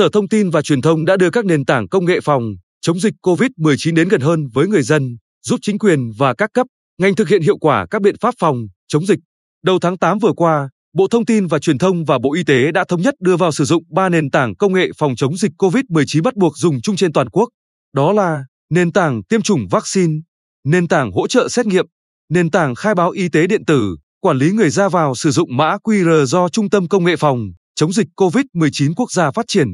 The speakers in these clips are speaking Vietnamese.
Sở Thông tin và Truyền thông đã đưa các nền tảng công nghệ phòng chống dịch COVID-19 đến gần hơn với người dân, giúp chính quyền và các cấp, ngành thực hiện hiệu quả các biện pháp phòng chống dịch. Đầu tháng 8 vừa qua, Bộ Thông tin và Truyền thông và Bộ Y tế đã thống nhất đưa vào sử dụng 3 nền tảng công nghệ phòng chống dịch COVID-19 bắt buộc dùng chung trên toàn quốc. Đó là nền tảng tiêm chủng vaccine, nền tảng hỗ trợ xét nghiệm, nền tảng khai báo y tế điện tử, quản lý người ra vào sử dụng mã QR do Trung tâm Công nghệ phòng chống dịch COVID-19 quốc gia phát triển.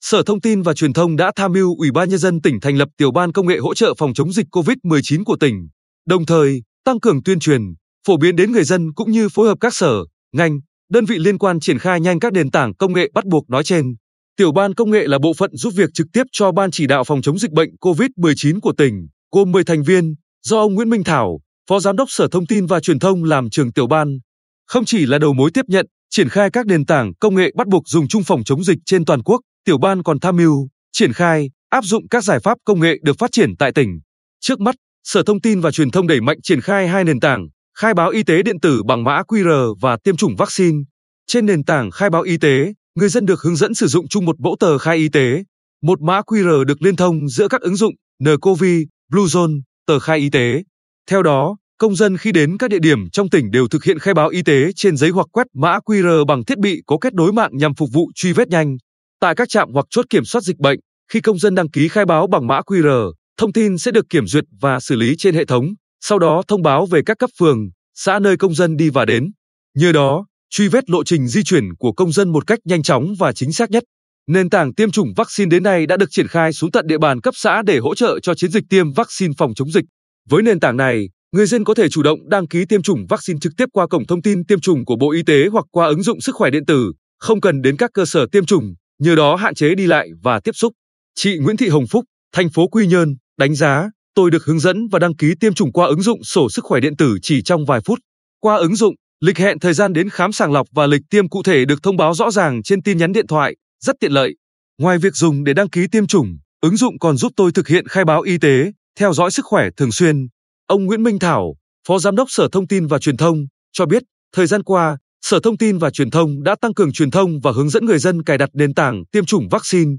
Sở Thông tin và Truyền thông đã tham mưu Ủy ban nhân dân tỉnh thành lập tiểu ban công nghệ hỗ trợ phòng chống dịch COVID-19 của tỉnh, đồng thời tăng cường tuyên truyền, phổ biến đến người dân cũng như phối hợp các sở, ngành, đơn vị liên quan triển khai nhanh các nền tảng công nghệ bắt buộc nói trên. Tiểu ban công nghệ là bộ phận giúp việc trực tiếp cho ban chỉ đạo phòng chống dịch bệnh COVID-19 của tỉnh, gồm 10 thành viên, do ông Nguyễn Minh Thảo, Phó Giám đốc Sở Thông tin và Truyền thông làm trưởng tiểu ban. Không chỉ là đầu mối tiếp nhận, triển khai các nền tảng công nghệ bắt buộc dùng chung phòng chống dịch trên toàn quốc, tiểu ban còn tham mưu, triển khai, áp dụng các giải pháp công nghệ được phát triển tại tỉnh. Trước mắt, Sở Thông tin và Truyền thông đẩy mạnh triển khai hai nền tảng, khai báo y tế điện tử bằng mã QR và tiêm chủng vaccine. Trên nền tảng khai báo y tế, người dân được hướng dẫn sử dụng chung một mẫu tờ khai y tế. Một mã QR được liên thông giữa các ứng dụng nCoV, Bluezone, tờ khai y tế. Theo đó, công dân khi đến các địa điểm trong tỉnh đều thực hiện khai báo y tế trên giấy hoặc quét mã QR bằng thiết bị có kết nối mạng nhằm phục vụ truy vết nhanh. Tại các trạm hoặc chốt kiểm soát dịch bệnh, khi công dân đăng ký khai báo bằng mã QR, thông tin sẽ được kiểm duyệt và xử lý trên hệ thống, sau đó thông báo về các cấp phường, xã nơi công dân đi và đến. Nhờ đó, truy vết lộ trình di chuyển của công dân một cách nhanh chóng và chính xác nhất. Nền tảng tiêm chủng vaccine đến nay đã được triển khai xuống tận địa bàn cấp xã để hỗ trợ cho chiến dịch tiêm vaccine phòng chống dịch. Với nền tảng này, người dân có thể chủ động đăng ký tiêm chủng vaccine trực tiếp qua cổng thông tin tiêm chủng của Bộ Y tế hoặc qua ứng dụng sức khỏe điện tử, không cần đến các cơ sở tiêm chủng, nhờ đó hạn chế đi lại và tiếp xúc. Chị Nguyễn Thị Hồng Phúc, thành phố Quy Nhơn, đánh giá, tôi được hướng dẫn và đăng ký tiêm chủng qua ứng dụng sổ sức khỏe điện tử chỉ trong vài phút. Qua ứng dụng, lịch hẹn thời gian đến khám sàng lọc và lịch tiêm cụ thể được thông báo rõ ràng trên tin nhắn điện thoại, rất tiện lợi. Ngoài việc dùng để đăng ký tiêm chủng, ứng dụng còn giúp tôi thực hiện khai báo y tế, theo dõi sức khỏe thường xuyên. Ông Nguyễn Minh Thảo, Phó Giám đốc Sở Thông tin và Truyền thông, cho biết, thời gian qua, Sở Thông tin và Truyền thông đã tăng cường truyền thông và hướng dẫn người dân cài đặt nền tảng tiêm chủng vaccine.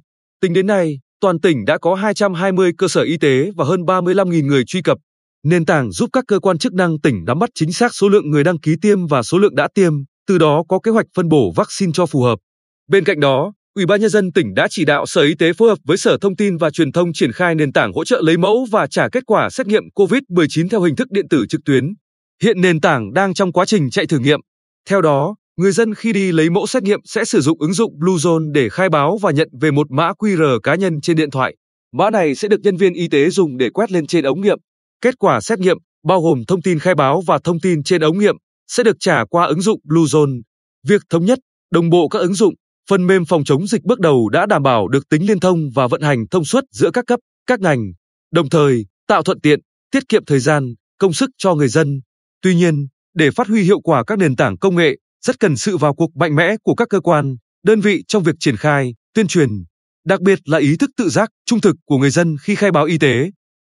Tính đến nay, toàn tỉnh đã có 220 cơ sở y tế và hơn 35.000 người truy cập. Nền tảng giúp các cơ quan chức năng tỉnh nắm bắt chính xác số lượng người đăng ký tiêm và số lượng đã tiêm, từ đó có kế hoạch phân bổ vaccine cho phù hợp. Bên cạnh đó, Ủy ban nhân dân tỉnh đã chỉ đạo Sở Y tế phối hợp với Sở Thông tin và Truyền thông triển khai nền tảng hỗ trợ lấy mẫu và trả kết quả xét nghiệm COVID-19 theo hình thức điện tử trực tuyến. Hiện nền tảng đang trong quá trình chạy thử nghiệm. Theo đó, người dân khi đi lấy mẫu xét nghiệm sẽ sử dụng ứng dụng Bluezone để khai báo và nhận về một mã QR cá nhân trên điện thoại. Mã này sẽ được nhân viên y tế dùng để quét lên trên ống nghiệm. Kết quả xét nghiệm, bao gồm thông tin khai báo và thông tin trên ống nghiệm, sẽ được trả qua ứng dụng Bluezone. Việc thống nhất, đồng bộ các ứng dụng, phần mềm phòng chống dịch bước đầu đã đảm bảo được tính liên thông và vận hành thông suốt giữa các cấp, các ngành, đồng thời tạo thuận tiện, tiết kiệm thời gian, công sức cho người dân. Tuy nhiên, để phát huy hiệu quả các nền tảng công nghệ, rất cần sự vào cuộc mạnh mẽ của các cơ quan, đơn vị trong việc triển khai, tuyên truyền, đặc biệt là ý thức tự giác, trung thực của người dân khi khai báo y tế.